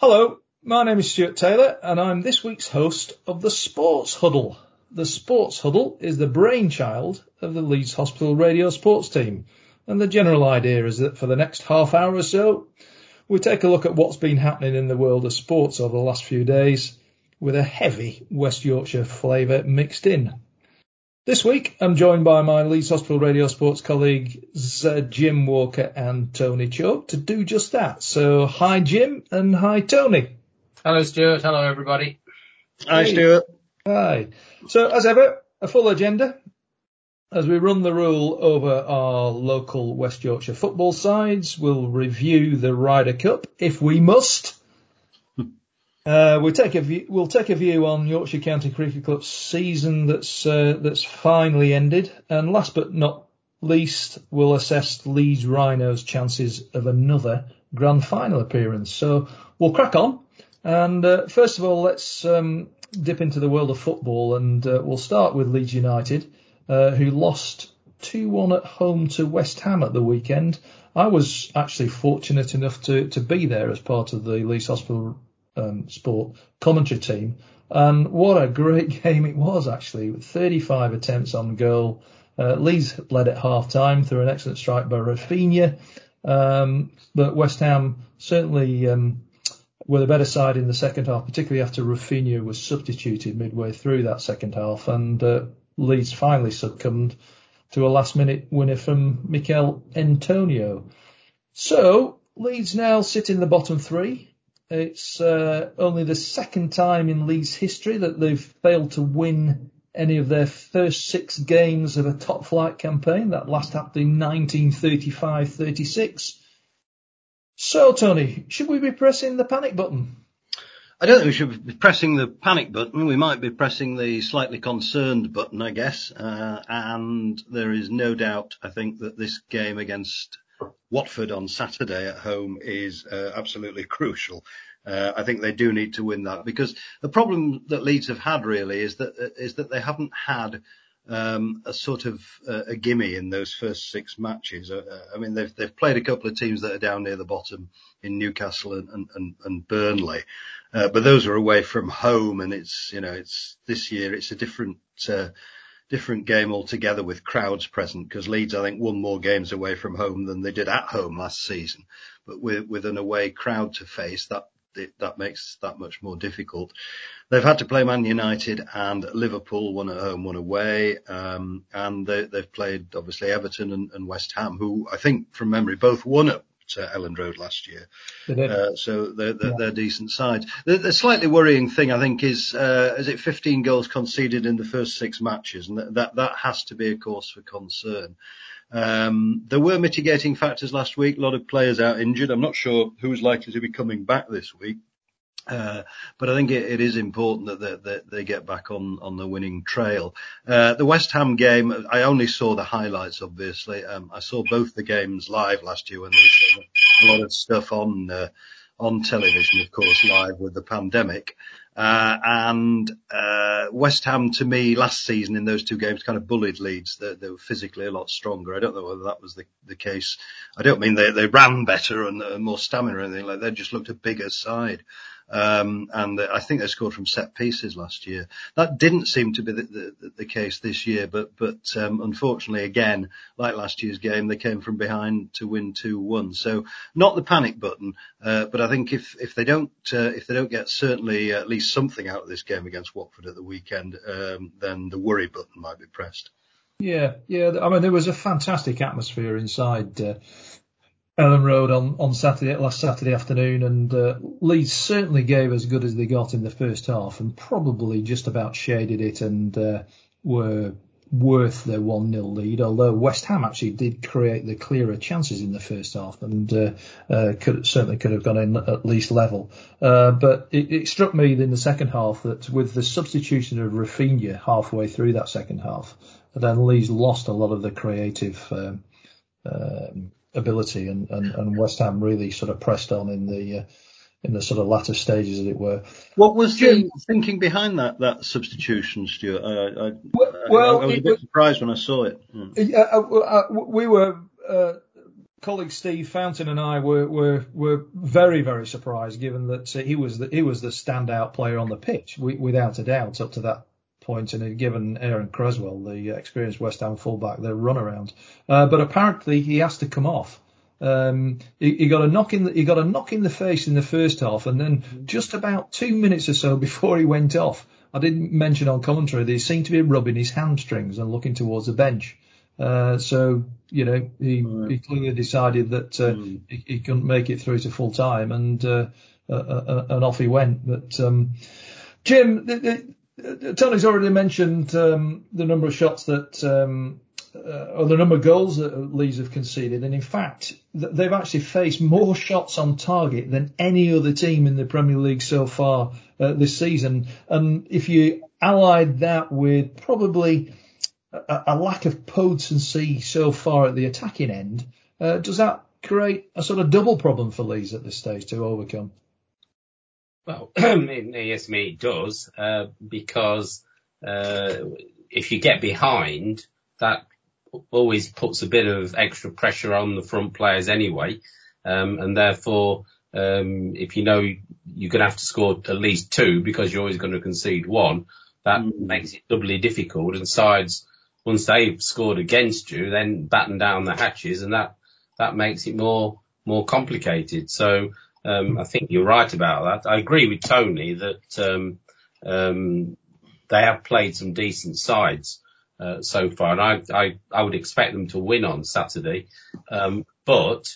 Hello, my name is Stuart Taylor and I'm this week's host of the Sports Huddle. The Sports Huddle is the brainchild of the Leeds Hospital radio sports team. And the general idea is that for the next half hour or so, we take a look at what's been happening in the world of sports over the last few days with a heavy West Yorkshire flavour mixed in. This week, I'm joined by my Leeds Hospital Radio Sports colleagues uh, Jim Walker and Tony Choke to do just that. So, hi Jim and hi Tony. Hello Stuart. Hello everybody. Hi hey. Stuart. Hi. So, as ever, a full agenda as we run the rule over our local West Yorkshire football sides. We'll review the Ryder Cup if we must. Uh, we'll take a view, we'll take a view on Yorkshire County Cricket Club's season that's uh, that's finally ended, and last but not least, we'll assess Leeds Rhinos' chances of another grand final appearance. So we'll crack on, and uh, first of all, let's um, dip into the world of football, and uh, we'll start with Leeds United, uh, who lost 2-1 at home to West Ham at the weekend. I was actually fortunate enough to to be there as part of the Leeds Hospital um, sport commentary team. And what a great game it was actually, with 35 attempts on goal. Uh, Leeds led at half time through an excellent strike by Raphinha. Um, but West Ham certainly um, were the better side in the second half, particularly after Raphinha was substituted midway through that second half. And uh, Leeds finally succumbed to a last minute winner from Michail Antonio. So Leeds now sit in the bottom three. It's uh, only the second time in Leeds history that they've failed to win any of their first six games of a top flight campaign. That last happened in 1935-36. So, Tony, should we be pressing the panic button? I don't think we should be pressing the panic button. We might be pressing the slightly concerned button, I guess. Uh, and there is no doubt, I think, that this game against Watford on Saturday at home is uh, absolutely crucial. Uh, I think they do need to win that because the problem that Leeds have had really is that uh, is that they haven't had um, a sort of uh, a gimme in those first six matches. Uh, uh, I mean, they've they've played a couple of teams that are down near the bottom in Newcastle and and, and Burnley, uh, but those are away from home, and it's you know it's this year it's a different different game altogether with crowds present because Leeds, I think, won more games away from home than they did at home last season. But with, with an away crowd to face, that that makes that much more difficult. They've had to play Man United and Liverpool, one at home, one away, um, and they, have played obviously Everton and, and, West Ham, who I think from memory both won at uh, Elland Road last year. Uh, so they're, they're, yeah. they're, decent sides. The, the, slightly worrying thing, I think, is uh, is it 15 goals conceded in the first six matches, and that that has to be a cause for concern. Um, there were mitigating factors last week. A lot of players out injured. I'm not sure who's likely to be coming back this week. Uh, but I think it, it is important that they, that they, get back on, on the winning trail. Uh, the West Ham game, I only saw the highlights, obviously. Um, I saw both the games live last year when there was a lot of stuff on, uh, on television, of course, live with the pandemic. Uh, and uh, West Ham, to me, last season in those two games, kind of bullied Leeds. They, they were physically a lot stronger. I don't know whether that was the, the case. I don't mean they, they ran better and more stamina or anything like. They just looked a bigger side. Um, and I think they scored from set pieces last year. That didn't seem to be the, the, the case this year, but, but, um, unfortunately again, like last year's game, they came from behind to win 2-1. So not the panic button, uh, but I think if, if they don't, uh, if they don't get certainly at least something out of this game against Watford at the weekend, um, then the worry button might be pressed. Yeah, yeah. I mean, there was a fantastic atmosphere inside uh, Elland Road on, on Saturday, last Saturday afternoon, and uh, Leeds certainly gave as good as they got in the first half, and probably just about shaded it and uh, were worth their one 0 lead. Although West Ham actually did create the clearer chances in the first half, and uh, uh could certainly could have gone in at least level. Uh, but it, it, struck me in the second half that with the substitution of Raphinha halfway through that second half, then Leeds lost a lot of the creative. Um, um, ability, and, and, and West Ham really sort of pressed on in the uh, in the sort of latter stages, as it were. What was the thinking behind that that substitution, Stuart? I, I, well, I, I was a bit was, surprised when I saw it. Hmm. Uh, uh, we were. Uh, colleague Steve Fountain and I were were were very very surprised, given that uh, he was the, he was the standout player on the pitch, without a doubt, up to that point, and given Aaron Cresswell, the experienced West Ham fullback, the runaround. Uh, but apparently he has to come off. Um, he, he, got a knock in the, he got a knock in the face in the first half, and then just about two minutes or so before he went off, I didn't mention on commentary that he seemed to be rubbing his hamstrings and looking towards the bench. Uh, so you know he, right. he clearly decided that uh, mm. he, he, couldn't make it through to full time, and uh, uh, uh and off he went. But um, Jim, the, the, Tony's already mentioned um, the number of shots that um, uh, or the number of goals that Leeds have conceded, and in fact, th- they've actually faced more shots on target than any other team in the Premier League so far uh, this season. And if you allied that with probably a, a lack of potency so far at the attacking end, uh, does that create a sort of double problem for Leeds at this stage to overcome? Well, yes, me it does, uh, because uh, if you get behind, that always puts a bit of extra pressure on the front players anyway. Um, and therefore, um, if you know you're going to have to score at least two because you're always going to concede one, that mm. makes it doubly difficult. And sides, once they've scored against you, then batten down the hatches and that, that makes it more, more complicated. So, um, I think you're right about that. I agree with Tony that, um, um, they have played some decent sides. Uh, so far, and I, I, I would expect them to win on Saturday, um, but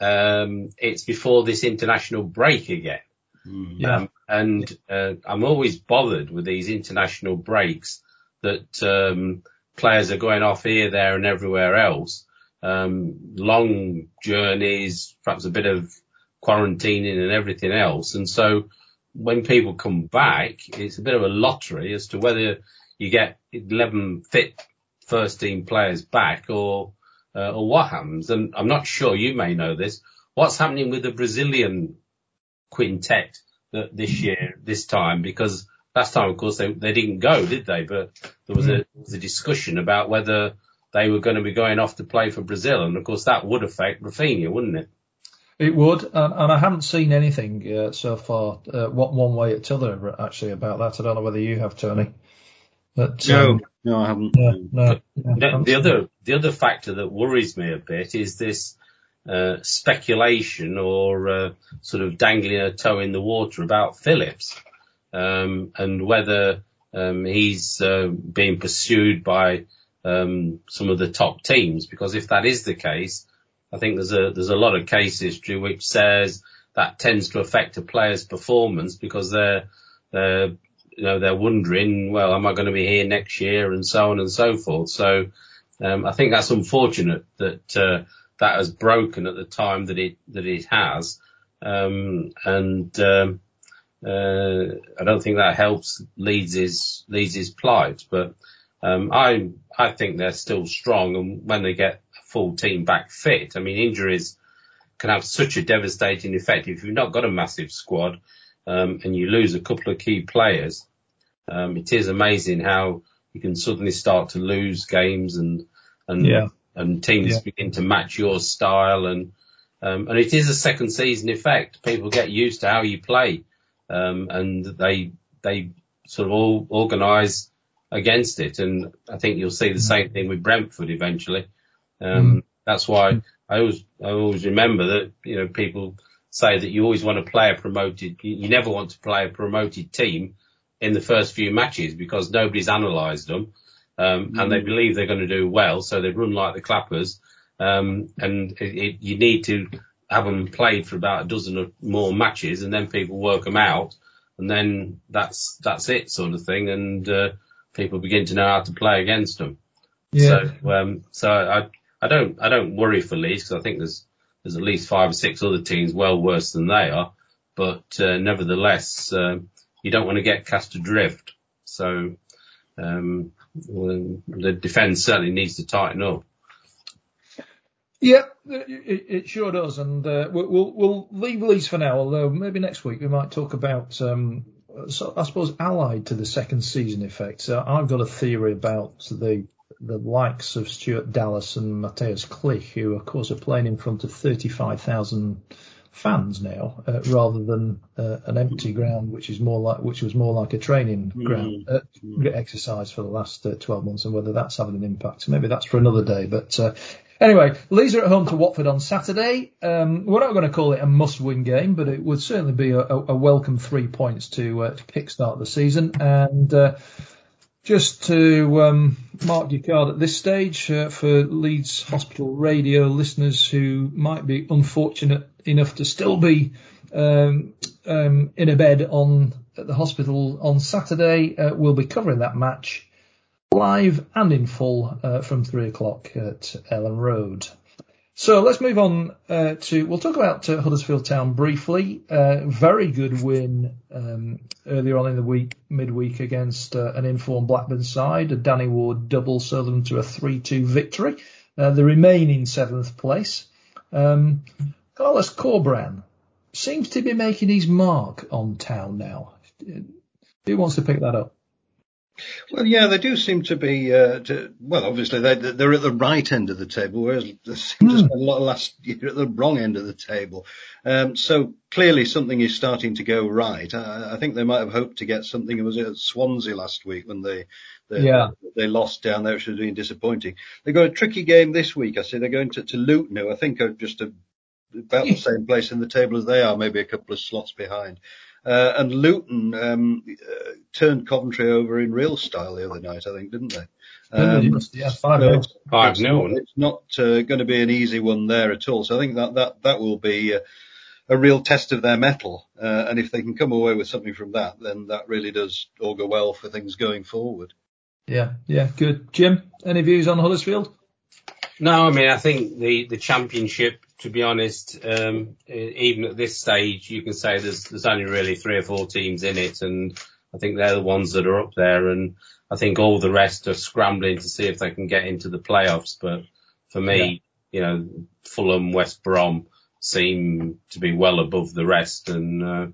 um, it's before this international break again. Mm. Um, and uh, I'm always bothered with these international breaks that um, players are going off here, there, and everywhere else. Um, long journeys, perhaps a bit of quarantining and everything else. And so when people come back, it's a bit of a lottery as to whether you get 11 fit first team players back or, uh, or what happens. And I'm not sure you may know this. What's happening with the Brazilian quintet that this year, this time? Because last time, of course, they, they didn't go, did they? But there was a, there was a discussion about whether they were going to be going off to play for Brazil. And of course, that would affect Raphinha, wouldn't it? It would, and, and I haven't seen anything uh, so far, uh, one way or t'other, actually, about that. I don't know whether you have, Tony. But, no, um, no, I haven't. No, no, no, the other the other factor that worries me a bit is this uh, speculation or uh, sort of dangling a toe in the water about Phillips um, and whether um, he's uh, being pursued by um, some of the top teams. Because if that is the case, I think there's a there's a lot of case history which says that tends to affect a player's performance because they're they're you know, they're wondering, well, am I going to be here next year and so on and so forth. So, um, I think that's unfortunate that, uh, that has broken at the time that it, that it has. Um, and, um, uh, I don't think that helps Leeds' Leeds' plight, but, um, I, I think they're still strong and when they get full team back fit, I mean, injuries can have such a devastating effect. If you've not got a massive squad, um, and you lose a couple of key players, um, it is amazing how you can suddenly start to lose games and and yeah. and teams yeah. begin to match your style and um, and it is a second season effect. People get used to how you play, um, and they they sort of all organise against it. And I think you'll see the same thing with Brentford eventually. Um, mm. That's why I always I always remember that you know people say that you always want to play a promoted. You never want to play a promoted team in the first few matches because nobody's analysed them. Um, mm. and they mm. believe they're going to do well, so they run like the clappers. Um, and it, it, you need to have them played for about a dozen or more matches, and then people work them out, and then that's that's it, sort of thing. And uh, people begin to know how to play against them. Yeah. So, um, so I I don't I don't worry for Leeds because I think there's there's at least five or six other teams well worse than they are, but uh, nevertheless. Uh, you don't want to get cast adrift. So um, the defence certainly needs to tighten up. Yeah, it, it sure does, and uh, we'll we'll leave Leeds for now. Although maybe next week we might talk about, um, so I suppose, allied to the second season effect. So I've got a theory about the the likes of Stuart Dallas and Mateus Klich, who of course are playing in front of 35,000 fans now, uh, rather than uh, an empty ground, which is more like which was more like a training mm. ground uh, exercise for the last uh, 12 months, and whether that's having an impact. Maybe that's for another day. But uh, anyway, Leeds are at home to Watford on Saturday. Um, we're not going to call it a must-win game, but it would certainly be a, a welcome three points to uh, to kickstart the season and. Just to um, mark your card at this stage uh, for Leeds Hospital Radio listeners who might be unfortunate enough to still be um, um, in a bed on at the hospital on Saturday, uh, we'll be covering that match live and in full uh, from three o'clock at Elland Road. So let's move on uh, to, we'll talk about uh, Huddersfield Town briefly. Uh, very good win um, earlier on in the week, midweek against uh, an informed Blackburn side. A Danny Ward double so them to a 3-2 victory. Uh, they remain in seventh place. Um, Carlos Corberán seems to be making his mark on Town now. Who wants to pick that up? Well, yeah, they do seem to be. Uh, to, well, obviously they, they're at the right end of the table, whereas they seem mm. to hmm. spend a lot of last year at the wrong end of the table. Um, so clearly something is starting to go right. I, I, think they might have hoped to get something. It was at Swansea last week when they they, yeah. they lost down there, which has been disappointing. They've got a tricky game this week. I see they're going to, to Luton, who I think are just a, about the same place in the table as they are, maybe a couple of slots behind. Uh, and Luton um, uh, turned Coventry over in real style the other night, I think, didn't they? Um, yeah, five so five it's Not, it's not uh, going to be an easy one there at all. So I think that that that will be a, a real test of their mettle. Uh, and if they can come away with something from that, then that really does augur well for things going forward. Yeah, yeah, good. Jim, any views on Huddersfield? No, I mean, I think the, the championship, to be honest, um, even at this stage, you can say there's, there's only really three or four teams in it. And I think they're the ones that are up there. And I think all the rest are scrambling to see if they can get into the playoffs. But for me, yeah. you know, Fulham, West Brom seem to be well above the rest. And, uh,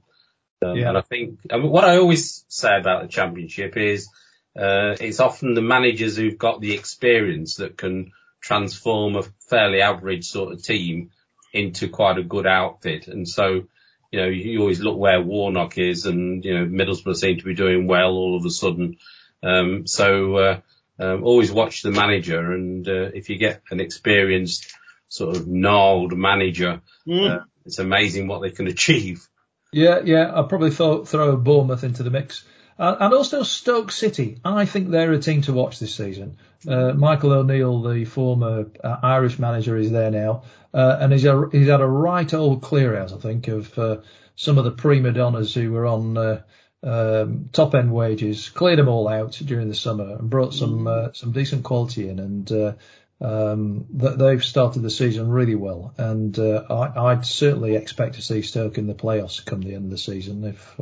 um, yeah. and I think, I mean, what I always say about the championship is, uh, it's often the managers who've got the experience that can transform a fairly average sort of team into quite a good outfit. And so, you know, you always look where Warnock is and, you know, Middlesbrough seem to be doing well all of a sudden. Um, so, uh, um, always watch the manager and, uh, if you get an experienced sort of gnarled manager, mm. uh, it's amazing what they can achieve. Yeah, yeah. I'll probably throw, throw Bournemouth into the mix. Uh, and also Stoke City. I think they're a team to watch this season. Uh, Michael O'Neill, the former uh, Irish manager, is there now, uh, and he's, a, he's had a right old clear out, I think, of uh, some of the prima donnas who were on uh, um, top end wages, cleared them all out during the summer, and brought some some decent quality in, and um, they've started the season really well, and I, would certainly expect to see Stoke in the playoffs come the end of the season, if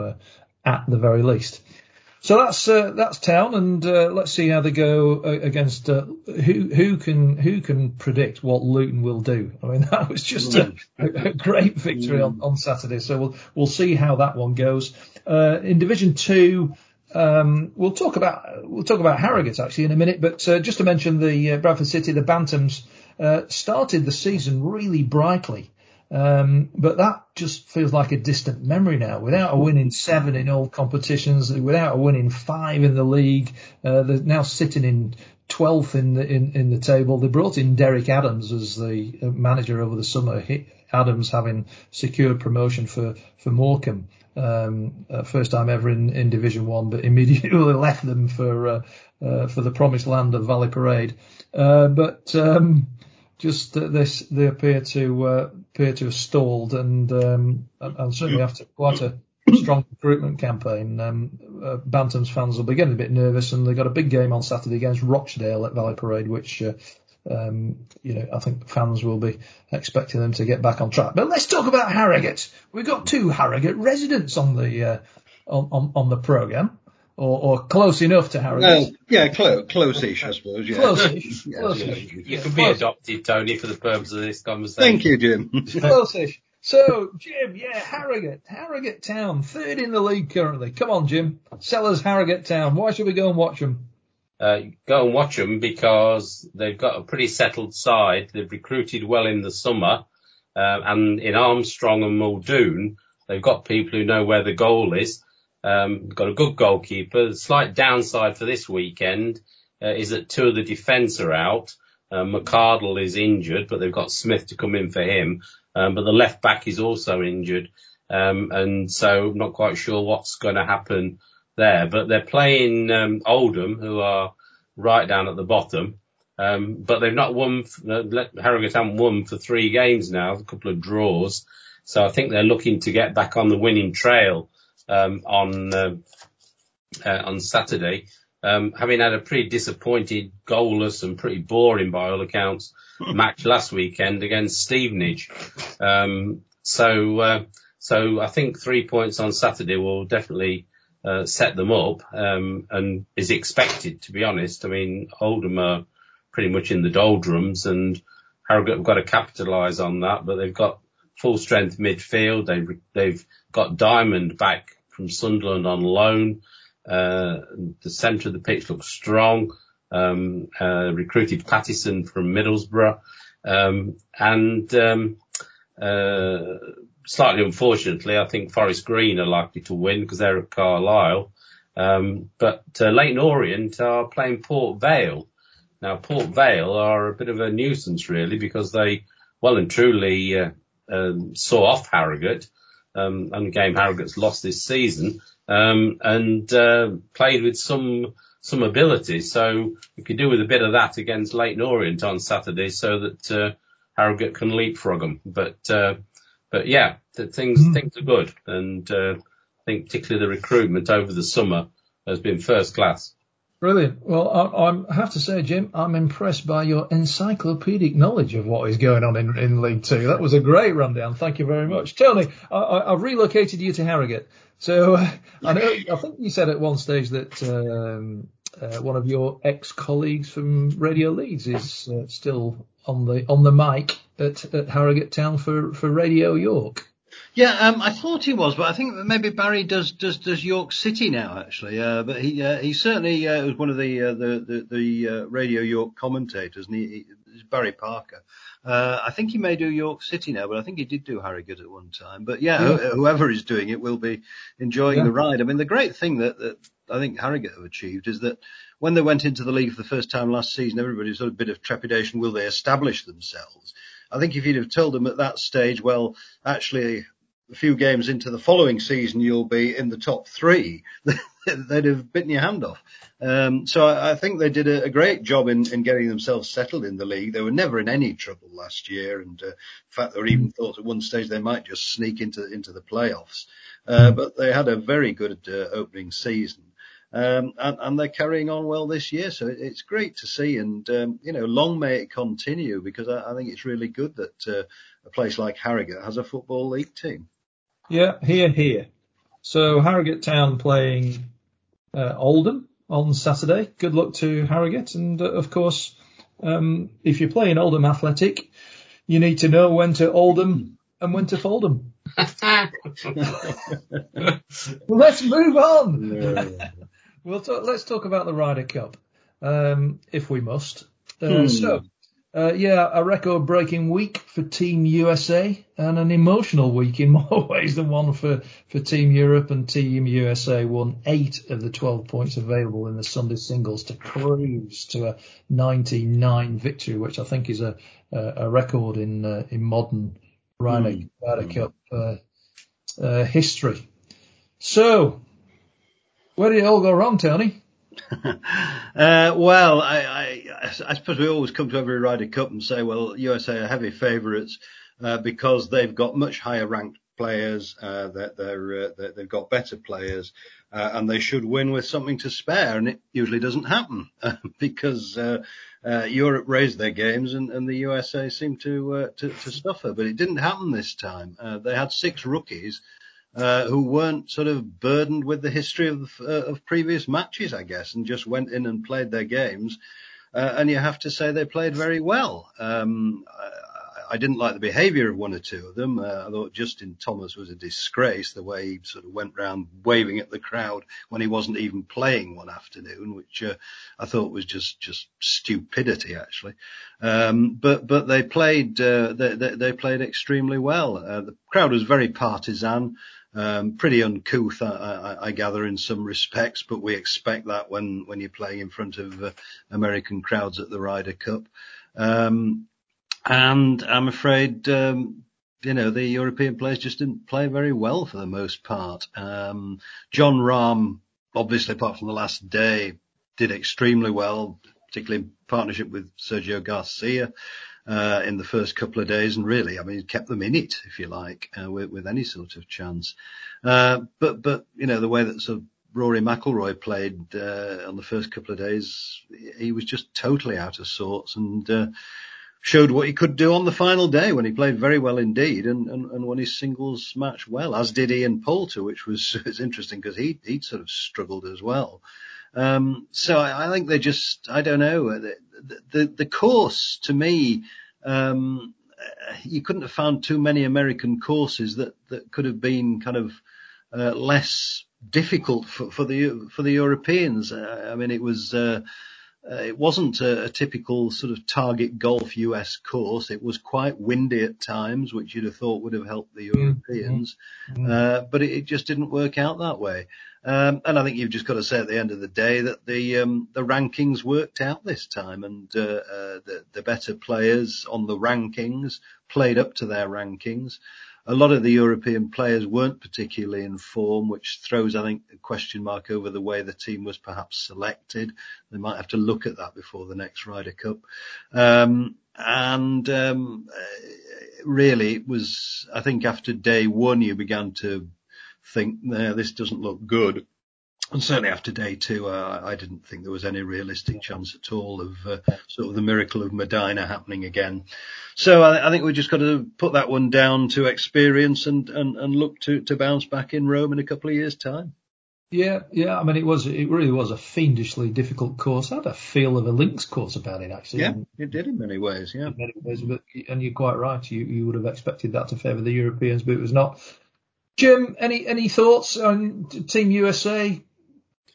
at the very least. So that's uh, that's town, and uh, let's see how they go uh, against uh, who who can who can predict what Luton will do. I mean, that was just a, a great victory on, on Saturday. So we'll we'll see how that one goes. Uh, in Division Two, um, we'll talk about we'll talk about Harrogate actually in a minute, but uh, just to mention the Bradford City, the Bantams uh started the season really brightly. Um, but that just feels like a distant memory now. Without a win in seven in all competitions, without a win in five in the league, uh, they're now sitting in 12th in the in, in the table. They brought in Derek Adams as the uh, manager over the summer. He, Adams having secured promotion for for Morecambe, um, uh, first time ever in, in Division One, but immediately left them for uh, uh, for the promised land of Valley Parade. Uh, but um, just uh, this they appear to uh, appear to have stalled and um, and certainly after quite a strong recruitment campaign, um, uh, Bantams fans will be getting a bit nervous and they've got a big game on Saturday against Rochdale at Valley Parade, which uh, um, you know I think fans will be expecting them to get back on track. But let's talk about Harrogate. We've got two Harrogate residents on the uh, on, on, on the program or, or close enough to Harrogate. Well, yeah, close, close-ish, I suppose. Yeah. Close-ish. yeah, close-ish. You, you can be adopted, Tony, for the purpose of this conversation. Thank you, Jim. close-ish. So, Jim, yeah, Harrogate, Harrogate Town, third in the league currently. Come on, Jim, sell us Harrogate Town. Why should we go and watch them? uh, go and watch them because they've got a pretty settled side. They've recruited well in the summer, uh, and in Armstrong and Muldoon, they've got people who know where the goal is. Um, got a good goalkeeper. The slight downside for this weekend uh, is that two of the defence are out. Uh, McArdle is injured, but they've got Smith to come in for him. Um, but the left back is also injured. Um, and so not quite sure what's going to happen there, but they're playing, um, Oldham, who are right down at the bottom. Um, but they've not won, uh, Harrogate haven't won for three games now, a couple of draws. So I think they're looking to get back on the winning trail, um, on, uh, uh, on Saturday. Um, having had a pretty disappointed, goalless and pretty boring by all accounts match last weekend against Stevenage. Um, so, uh, so I think three points on Saturday will definitely uh, set them up um, and is expected, to be honest. I mean, Oldham are pretty much in the doldrums and Harrogate have got to capitalise on that, but they've got full strength midfield. They've, they've got Diamond back from Sunderland on loan. Uh, the centre of the pitch looks strong. Um, uh, recruited Pattison from Middlesbrough. Um, and, um, uh, slightly unfortunately, I think Forest Green are likely to win because they're at Carlisle. Um, but uh, Leyton Orient are playing Port Vale. Now Port Vale are a bit of a nuisance really because they well and truly uh, um, saw off Harrogate. Um, and game Harrogate's lost this season, um, and uh, played with some some ability. So we could do with a bit of that against Leyton Orient on Saturday, so that uh, Harrogate can leapfrog them. But uh, but yeah, things mm. things are good, and uh, I think particularly the recruitment over the summer has been first class. Brilliant. Well, I, I, have to say, Jim, I'm impressed by your encyclopedic knowledge of what is going on in, in League Two. That was a great rundown. Thank you very much. Tony, I, have relocated you to Harrogate. So I know, I think you said at one stage that um, uh, one of your ex-colleagues from Radio Leeds is uh, still on the on the mic at, at Harrogate Town for, for Radio York. Yeah, um, I thought he was, but I think maybe Barry does does does York City now actually. Uh, but he uh, he certainly uh, was one of the uh, the the, the uh, Radio York commentators, and he, he Barry Parker. Uh, I think he may do York City now, but I think he did do Harrogate at one time. But yeah, yeah. whoever is doing it will be enjoying yeah. the ride. I mean, the great thing that, that I think Harrogate have achieved is that when they went into the league for the first time last season, everybody was a bit of trepidation. Will they establish themselves? I think if you'd have told them at that stage, well, actually, a few games into the following season, you'll be in the top three, they'd have bitten your hand off. Um, so I, I, think they did a, a great job in, in, getting themselves settled in the league. They were never in any trouble last year, and uh, in fact, they were even thought at one stage they might just sneak into into the playoffs. Uh, but they had a very good uh, opening season. Um, and, and, they're carrying on well this year, so it's great to see. And um, you know, long may it continue because I, I think it's really good that uh, a place like Harrogate has a football league team. Yeah, here, here. So Harrogate Town playing uh, Oldham on Saturday. Good luck to Harrogate, and uh, of course, um, if you're playing Oldham Athletic, you need to know when to Oldham and when to fold them. Let's move on. We'll talk, let's talk about the Ryder Cup, um, if we must. Uh, hmm. So, uh, yeah, a record-breaking week for Team USA and an emotional week in more ways than one for, for Team Europe. And Team USA won eight of the 12 points available in the Sunday singles to cruise to a 99 victory, which I think is a, a, a record in uh, in modern Ryder, mm. Ryder Cup uh, uh, history. So, where did it all go wrong, Tony? uh, well, I, I, I, suppose we always come to every Ryder Cup and say, well, USA are heavy favourites uh, because they've got much higher ranked players, uh, that they're, uh, they've got better players, uh, and they should win with something to spare. And it usually doesn't happen because uh, Europe raised their games and, and the USA seemed to, to, to suffer. But it didn't happen this time. they had six rookies uh, who weren't sort of burdened with the history of, uh, of previous matches, I guess, and just went in and played their games. Uh, and you have to say they played very well. Um, I, I didn't like the behaviour of one or two of them. Uh, I thought Justin Thomas was a disgrace, the way he sort of went round waving at the crowd when he wasn't even playing one afternoon, which uh, I thought was just just stupidity actually. Um, but but they played uh, they, they, they played extremely well. The crowd was very partisan. Um, pretty uncouth, I, I, I, gather, in some respects, but we expect that when, when you're playing in front of uh, American crowds at the Ryder Cup. Um, and I'm afraid, um, you know, the European players just didn't play very well for the most part. Um, Jon Rahm, obviously, apart from the last day, did extremely well, particularly in partnership with Sergio Garcia. Uh, in the first couple of days, and really, I mean, kept them in it, if you like, uh, with, with, any sort of chance. Uh, but, but you know, the way that sort of Rory McIlroy played uh, on the first couple of days, he was just totally out of sorts and uh, showed what he could do on the final day when he played very well indeed and, and, and won his singles match well, as did Ian Poulter, which was, was interesting because he he'd sort of struggled as well. Um, so I, I, think they just, I don't know, the, the, the course to me, um, you couldn't have found too many American courses that, that could have been kind of uh, less difficult for, for the for the Europeans. Uh, I mean, it was uh, uh, it wasn't a, a, typical sort of target golf US course. It was quite windy at times, which you'd have thought would have helped the mm-hmm. Europeans, mm-hmm. uh, but it, it, just didn't work out that way. Um, and I think you've just got to say at the end of the day that the um, the rankings worked out this time, and uh, uh, the, the better players on the rankings played up to their rankings a lot of the European players weren't particularly in form, which throws, I think, a question mark over the way the team was perhaps selected. They might have to look at that before the next Ryder Cup. Um, and um, really, it was, I think, after day one, you began to think, nah, this doesn't look good. And certainly after day two, uh, I didn't think there was any realistic chance at all of uh, sort of the miracle of Medina happening again. So I, I, think we've just got to put that one down to experience and, and, and look to, to bounce back in Rome in a couple of years' time. Yeah, yeah. I mean, it was it really was a fiendishly difficult course. I had a feel of a links course about it actually. Yeah, it did in many ways. Yeah, in many ways. But and you're quite right. You you would have expected that to favour the Europeans, but it was not. Jim, any any thoughts on Team USA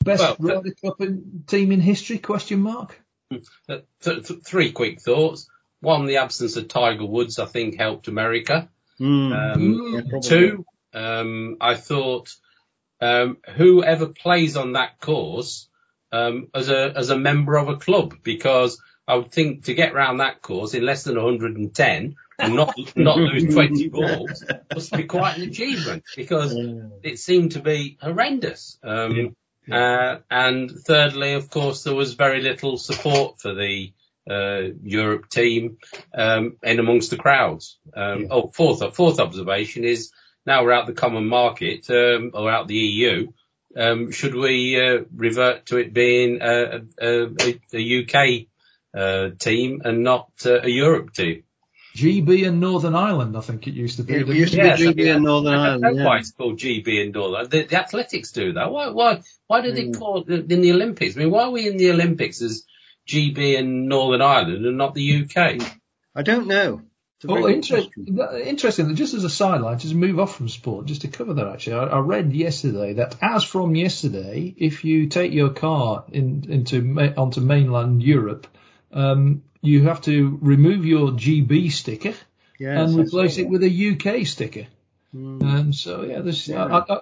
Best well, Ryder Cup team in history? Question mark. Uh, th- th- three quick thoughts. One, the absence of Tiger Woods, I think, helped America. Mm. Um, yeah, two, um, I thought um, whoever plays on that course um, as a as a member of a club, because I would think to get around that course in less than 110 and not not lose 20 balls must be quite an achievement because it seemed to be horrendous. Um, uh, and thirdly, of course, there was very little support for the uh, Europe team um, in amongst the crowds. Um, yeah. Oh, fourth fourth observation is now we're out the common market um, or out the EU. Um, should we uh, revert to it being a, a, a UK uh, team and not uh, a Europe team? GB and Northern Ireland, I think it used to be. It used to be GB and Northern Ireland. That's yeah. why it's called GB and Northern. The, the athletics do that. Why? Why? Why do they mm. call it in the Olympics? I mean, why are we in the Olympics as GB and Northern Ireland and not the UK? I don't know. Well, interesting. Interesting. Just as a sideline, just move off from sport, just to cover that. Actually, I, I, read yesterday that as from yesterday, if you take your car in, into onto mainland Europe, um, you have to remove your GB sticker yes, and replace it with a UK sticker. Mm. Um, so yeah, this yeah. I,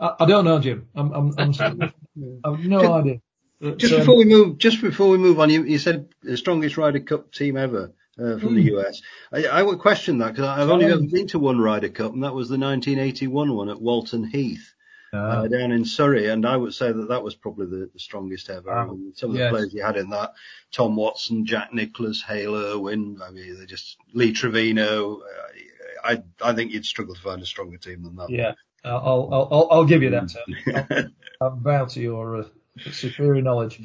I, I, don't know, Jim. I'm, I'm, I'm I've no just, idea. But, just um, before we move, just before we move on, you, you said the strongest Ryder Cup team ever. Uh, from mm. the US. I, I, would question that because I've only ever been to one Ryder Cup, and that was the 1981 one at Walton Heath uh, down in Surrey, and I would say that that was probably the, the strongest ever. I mean, some of the yes. players you had in that, Tom Watson, Jack Nicklaus, Hale Irwin, I mean, they just Lee Trevino. I I think you'd struggle to find a stronger team than that. Yeah, I'll I'll I'll, I'll give you that. I'll, I'll bow to your uh, superior knowledge.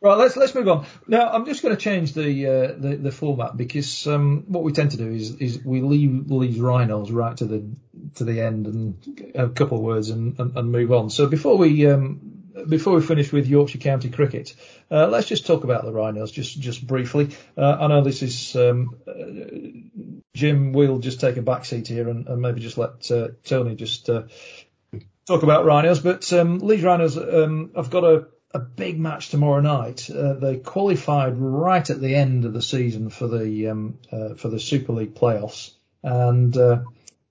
Right, let's let's move on. Now, I'm just going to change the uh, the, the format because um, what we tend to do is is we leave these rhinos right to the to the end and a couple of words and, and, and move on. So before we um, before we finish with Yorkshire County Cricket, uh, let's just talk about the Rhinos just just briefly. Uh, I know this is um, Jim, we'll just take a back seat here and, and maybe just let uh, Tony just uh, talk about Rhinos. But um, Leeds Rhinos um, have got a, a big match tomorrow night. Uh, they qualified right at the end of the season for the um, uh, for the Super League playoffs and uh,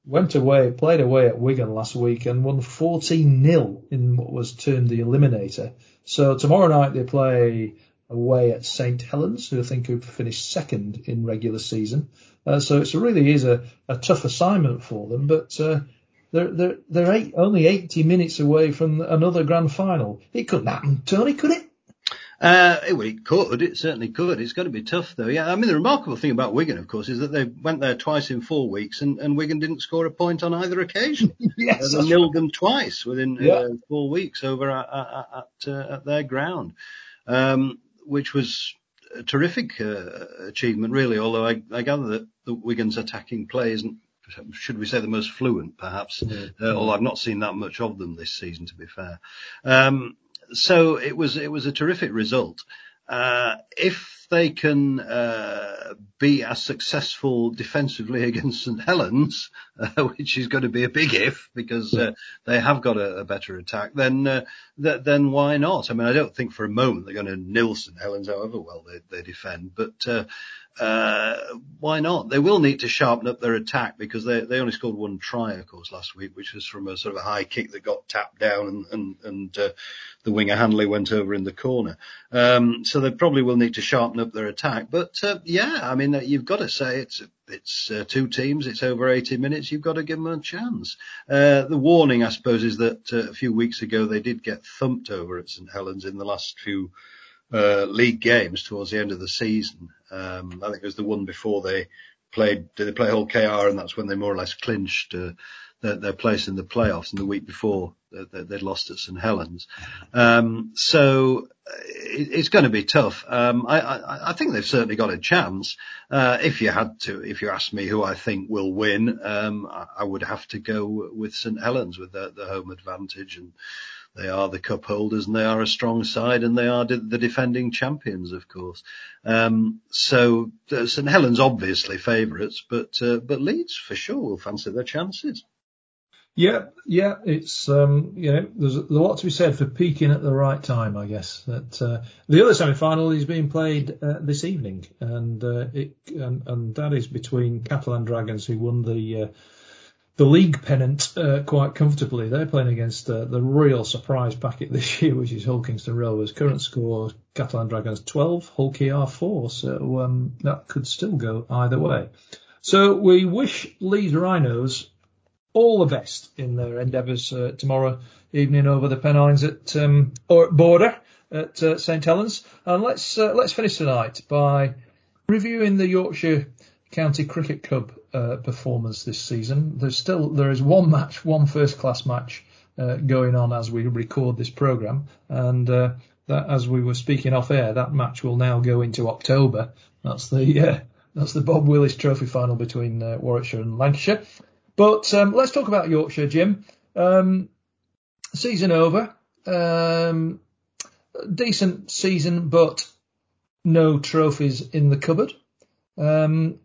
went away, played away at Wigan last week and won 14 0 in what was termed the Eliminator. So tomorrow night they play away at St Helens, who I think have finished second in regular season. Uh, so it really is a, a tough assignment for them, but uh, they're they're they're eight, only 80 minutes away from another grand final. It couldn't happen, Tony, could it? Uh, it, it could. It certainly could. It's going to be tough, though. Yeah, I mean, the remarkable thing about Wigan, of course, is that they went there twice in four weeks, and, and Wigan didn't score a point on either occasion. yes, uh, they nilled them twice within yeah. uh, four weeks over at at, at, at their ground, um, which was a terrific uh, achievement, really. Although I, I gather that the Wigan's attacking play isn't should we say the most fluent, perhaps, mm-hmm. uh, although I've not seen that much of them this season, to be fair. Um, so it was it was a terrific result. Uh, if they can uh, be as successful defensively against St Helens, uh, which is going to be a big if because uh, they have got a, a better attack, then uh, th- then why not? I mean, I don't think for a moment they're going to nil St Helens, however well they, they defend, but uh, why not? They will need to sharpen up their attack because they they only scored one try, of course, last week, which was from a sort of a high kick that got tapped down and and, and uh, the winger Handley went over in the corner. Um, so they probably will need to sharpen up their attack. But uh, yeah, I mean, uh, you've got to say it's it's uh, two teams, it's over 80 minutes, you've got to give them a chance. Uh, the warning, I suppose, is that uh, a few weeks ago they did get thumped over at St Helens in the last few uh, league games towards the end of the season. Um, I think it was the one before they played, did they play Hull KR and that's when they more or less clinched uh, their, their, place in the playoffs and the week before they, they'd lost at St Helens. Um, so it, it's going to be tough. Um, I, I, I, think they've certainly got a chance. Uh, if you had to, if you asked me who I think will win, um, I, I, would have to go with St Helens with the, the home advantage and they are the cup holders and they are a strong side and they are the defending champions, of course. Um, so uh, St Helens obviously favourites, but uh, but Leeds for sure will fancy their chances. Yeah, yeah, it's um, you know, there's a lot to be said for peaking at the right time, I guess. That uh, the other semi-final is being played uh, this evening, and uh, it and, and, that is between Catalan Dragons, who won the uh, the league pennant uh, quite comfortably. They're playing against uh, the real surprise packet this year, which is Hull Kingston Rovers. Current score, Catalan Dragons 12, Hull KR 4. So um, that could still go either way. So we wish Leeds Rhinos all the best in their endeavours uh, tomorrow evening over the Pennines at um, or at border at uh, St Helens. And let's uh, let's finish tonight by reviewing the Yorkshire County Cricket Club uh, performance this season. There's still there is one match, one first class match uh, going on as we record this program, and uh, that as we were speaking off air, that match will now go into October. That's the uh, that's the Bob Willis Trophy final between uh, Warwickshire and Lancashire. But um, let's talk about Yorkshire, Jim. Um, season over. Um, decent season, but no trophies in the cupboard. Um,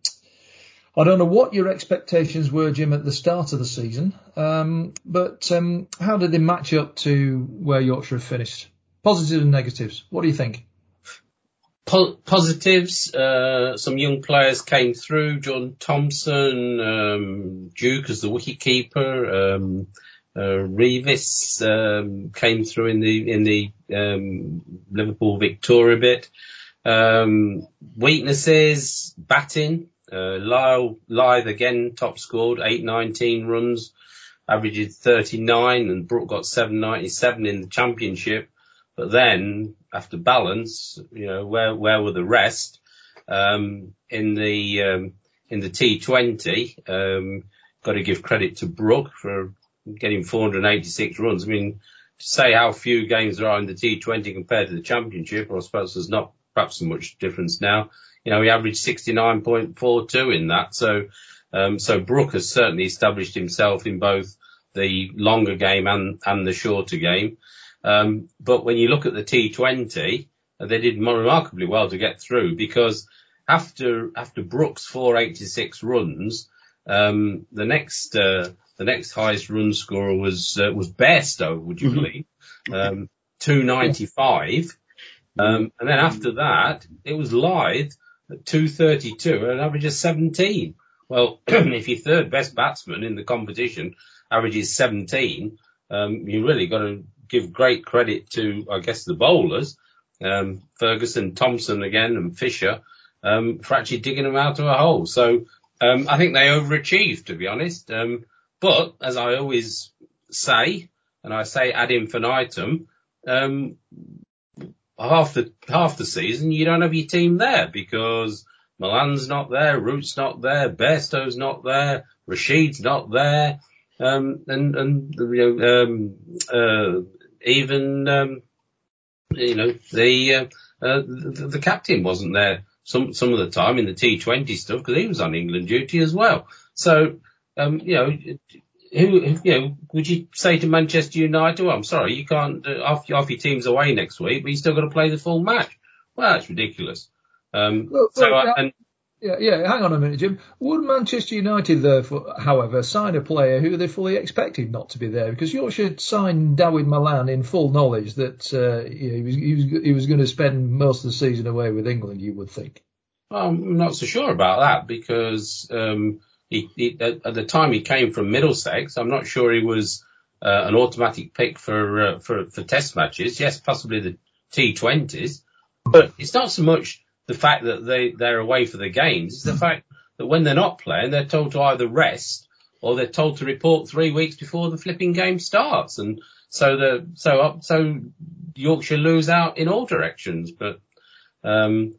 I don't know what your expectations were, Jim, at the start of the season, um, but um, how did they match up to where Yorkshire have finished? Positives and negatives. What do you think? Po- positives, uh, some young players came through. John Thompson, um, Duke as the wicketkeeper, um, uh, Revis um, came through in the in the um, Liverpool Victoria bit. Um, weaknesses, batting. Uh, Lyle, Lyth again top scored, 819 runs, averaged 39 and Brook got 797 in the championship. But then after Ballance, you know, where, where were the rest? Um, in the, um, in the T20, um, got to give credit to Brook for getting 486 runs. I mean, to say how few games there are in the T20 compared to the championship, I suppose there's not perhaps much difference now. You know, he averaged 69.42 in that. So, um, so Brook has certainly established himself in both the longer game and, and the shorter game. Um, but when you look at the T20, uh, they did remarkably well to get through because after after Brooks 486 runs, um, the next uh, the next highest run scorer was uh, was Bairstow, would you mm-hmm. believe? Um, 295. Um, and then after that, it was Lyth at 232 an average of 17. Well, if your third best batsman in the competition averages 17, um, you really got to give great credit to, I guess, the bowlers, um, Ferguson, Thompson again, and Fisher, um, for actually digging them out of a hole. So, um, I think they overachieved, to be honest. Um, but as I always say, and I say ad infinitum, um, half the half the season you don't have your team there because Malan's not there, Root's not there, Bairstow's not there, Rashid's not there, um, and and you know um, uh, even um, you know the, uh, uh, the the captain wasn't there some some of the time in the T20 stuff because he was on England duty as well. So um, you know who, you know, would you say to Manchester United, well, I'm sorry, you can't, uh, off your team's away next week, but you still got to play the full match. Well, that's ridiculous. Um, well, so, well, uh, and, yeah, yeah, hang on a minute, Jim. Would Manchester United, therefore, however, sign a player who they fully expected not to be there? Because you Yorkshire signed Dawid Malan in full knowledge that uh, he, was, he, was, he was going to spend most of the season away with England, you would think. Well, I'm not so sure about that because um, he, he, at the time he came from Middlesex, I'm not sure he was uh, an automatic pick for, uh, for for test matches. Yes, possibly the T20s, but it's not so much the fact that they they're away for the games. It's the fact that when they're not playing, they're told to either rest or they're told to report three weeks before the flipping game starts, and so the so so Yorkshire lose out in all directions. But um,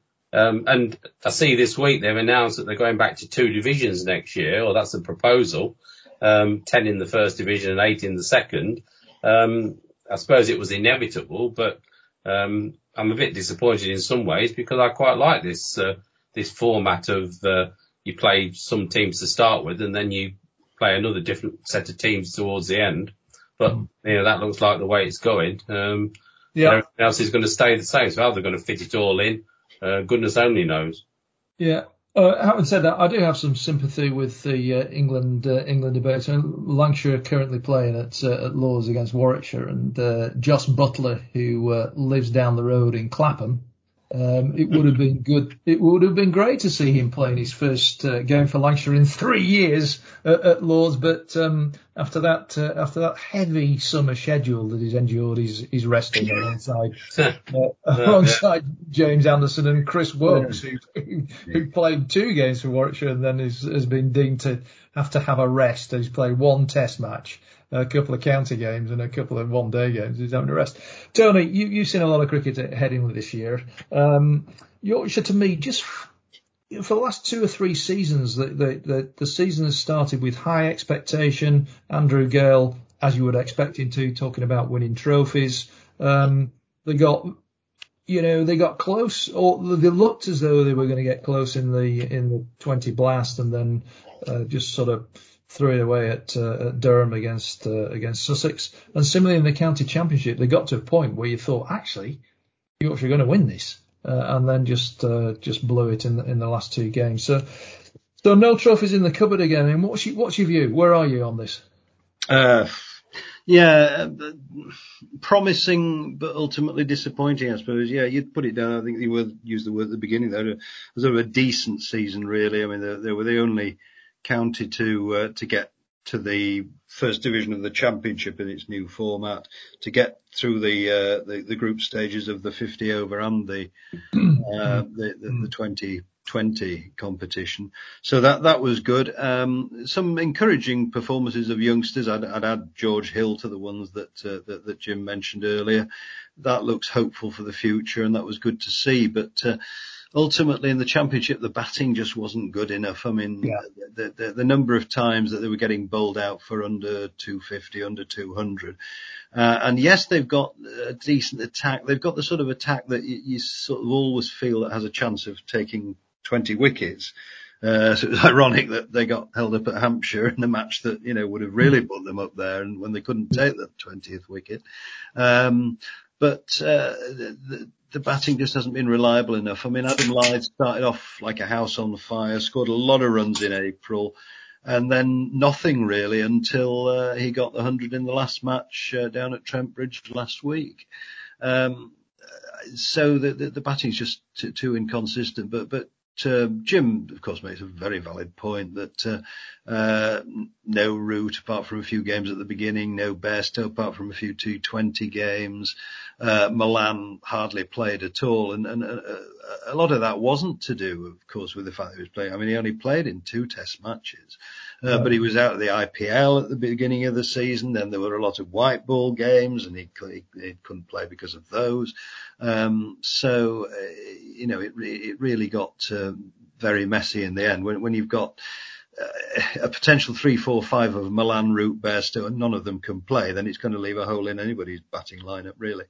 and I see this week they've announced that they're going back to two divisions next year, or that's a proposal. Um, 10 in the first division and 8 in the second. Um, I suppose it was inevitable, but um, I'm a bit disappointed in some ways because I quite like this uh, this format of uh, you play some teams to start with and then you play another different set of teams towards the end. But mm. you know that looks like the way it's going. Um, yeah. Everything else is going to stay the same. So how they're going to fit it all in, uh, goodness only knows. Yeah. Uh, having said that, I do have some sympathy with the uh, England uh, England debate. So Lancashire are currently playing at uh, at Lords against Warwickshire, and uh, Jos Buttler, who uh, lives down the road in Clapham, um, it would have been good. It would have been great to see him playing his first uh, game for Lancashire in three years at, at Lords. But um, after that, uh, after that heavy summer schedule that he's endured, he's, he's resting alongside uh, alongside yeah. James Anderson and Chris Woakes, who, who played two games for Warwickshire and then is, has been deemed to have to have a rest. As he's played one Test match a couple of county games and a couple of one day games. He's having a rest. Tony, you, you've seen a lot of cricket heading this year. Um, Yorkshire to me just for the last two or three seasons, the, the, the, the, season has started with high expectation. Andrew Gale, as you would expect him to, talking about winning trophies. Um, they got, you know, they got close, or they looked as though they were going to get close in the in the 20 blast, and then uh, just sort of threw it away at, uh, at Durham against uh, against Sussex. And similarly in the county championship, they got to a point where you thought actually Yorkshire are actually going to win this, uh, and then just uh, just blew it in the, in the last two games. So so no trophies in the cupboard again. And what's your, what's your view? Where are you on this? Uh, yeah, promising but ultimately disappointing, I suppose. Yeah, you'd put it down. I think you would use the word at the beginning there. It was a decent season, really. I mean, they, they were the only county to uh, to get to the first division of the championship in its new format, to get through the uh, the, the, group stages of the 50 over and the uh, the, the, the 2020 competition. So that that was good. Um, some encouraging performances of youngsters. I'd, I'd add George Hill to the ones that, uh, that, that Jim mentioned earlier. That looks hopeful for the future, and that was good to see. But uh, ultimately in the championship, the batting just wasn't good enough. I mean, yeah. the, the, the, number of times that they were getting bowled out for under 250, under 200. Uh, and yes, they've got a decent attack. They've got the sort of attack that you, you sort of always feel that has a chance of taking 20 wickets. Uh, so it was ironic that they got held up at Hampshire in a match that, you know, would have really put them up there and when they couldn't take the 20th wicket. Um, but, uh, the, the batting just hasn't been reliable enough. I mean, Adam Lyth started off like a house on fire, scored a lot of runs in April, and then nothing really until uh, he got the 100 in the last match uh, down at Trent Bridge last week. Um, so the, the, the batting is just too, too inconsistent. But but uh, Jim, of course, makes a very valid point that uh, uh, no Root apart from a few games at the beginning, no Bairstow apart from a few T20 games. Uh, Malan hardly played at all, and, and uh, a lot of that wasn't to do, of course, with the fact that he was playing. I mean, he only played in two Test matches, uh, but he was out of the IPL at the beginning of the season. Then there were a lot of white ball games, and he, he, he couldn't play because of those. Um, so, uh, you know, it, it really got uh, very messy in the end when, when you've got uh, a potential three, four, five of Malan, Root, Bairstow, and none of them can play, then it's going to leave a hole in anybody's batting lineup, really.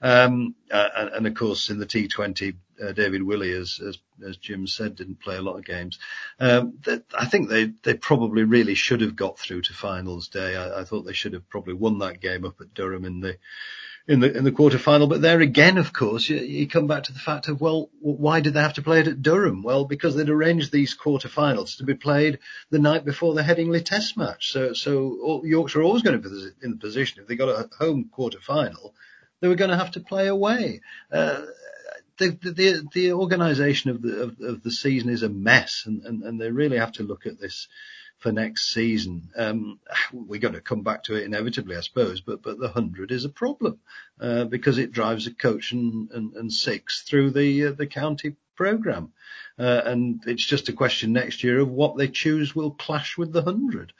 Um, uh, and, and, of course, in the T20, uh, David Willey, as, as, as Jim said, didn't play a lot of games. Um, I think they they probably really should have got through to finals day. I, I thought they should have probably won that game up at Durham in the in the in the quarter final. But there again, of course, you, you, come back to the fact of well, why did they have to play it at Durham? Well, because they'd arranged these quarter finals to be played the night before the Headingley Test match. So so Yorkshire are always going to be in the position if they got a home quarter final, they were going to have to play away. Uh, the, the, the organisation of the of, of, the season is a mess, and, and, and they really have to look at this for next season. Um, we're going to come back to it inevitably, I suppose, but, but the hundred is a problem, uh, because it drives a coach and, and, and six through the, uh, the county programme. Uh, and it's just a question next year of what they choose will clash with the hundred.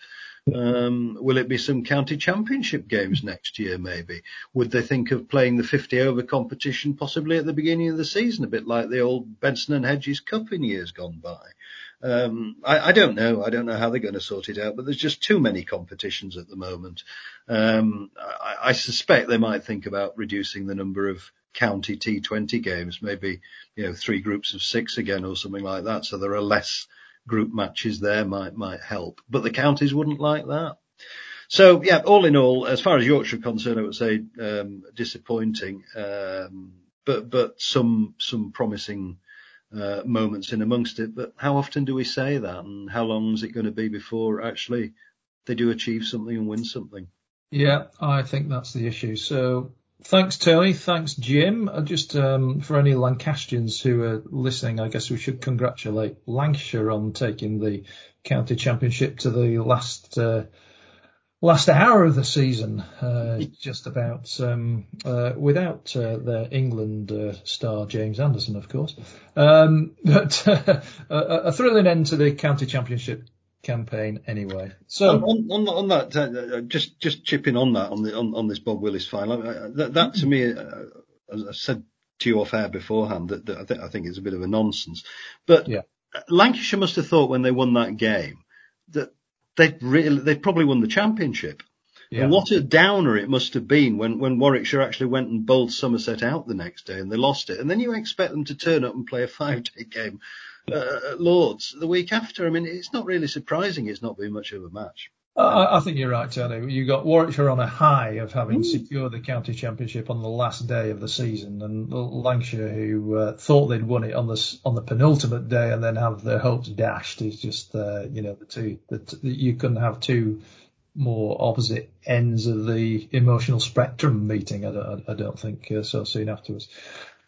Um, will it be some county championship games next year, maybe? Would they think of playing the 50 over competition possibly at the beginning of the season, a bit like the old Benson and Hedges Cup in years gone by? Um, I, I, don't know. I don't know how they're going to sort it out, but there's just too many competitions at the moment. Um, I, I, suspect they might think about reducing the number of county T20 games, maybe, you know, three groups of six again or something like that. So there are less group matches there might, might help, but the counties wouldn't like that. So yeah, all in all, as far as Yorkshire are concerned, I would say, um, disappointing, um, but, but some, some promising, uh, moments in amongst it. But how often do we say that, and how long is it going to be before actually they do achieve something and win something? Yeah, I think that's the issue. So thanks, Tony. Thanks, Jim. Uh, just um, for any Lancastrians who are listening, I guess we should congratulate Lancashire on taking the county championship to the last. Uh, last hour of the season, uh, just about, um, uh, without uh, their England uh, star James Anderson, of course. Um, but a, a, thrilling end to the county championship campaign, anyway. So on, on, on that, uh, uh, just just chipping on that on the on, on this Bob Willis final, that, that to me, as I said to you off air beforehand, that, that I think I think it's a bit of a nonsense. But yeah. Lancashire must have thought when they won that game that they'd really, they'd probably won the championship. Yeah. And what a downer it must have been when, when Warwickshire actually went and bowled Somerset out the next day and they lost it. And then you expect them to turn up and play a five day game uh, at Lords the week after. I mean, it's not really surprising it's not been much of a match. I, I think you're right, Tony. You got Warwickshire on a high of having mm. secured the county championship on the last day of the season, and Lancashire, who uh, thought they'd won it on the on the penultimate day and then have their hopes dashed, is just uh, you know the two that you couldn't have two more opposite ends of the emotional spectrum meeting. I don't, I don't think uh, so soon afterwards.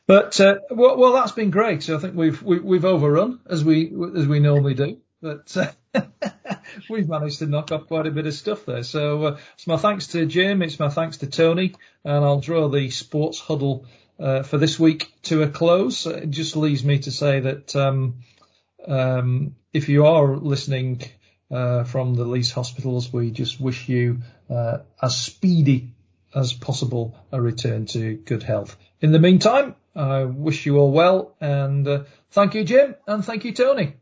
But uh, well, well, that's been great. So I think we've we, have we have overrun as we as we normally do. But uh, we've managed to knock off quite a bit of stuff there. So uh, it's my thanks to Jim, it's my thanks to Tony, and I'll draw the sports huddle uh, for this week to a close. It just leaves me to say that um, um, if you are listening uh, from the Leeds hospitals, we just wish you uh, as speedy as possible a return to good health. In the meantime, I wish you all well, and uh, thank you, Jim, and thank you, Tony.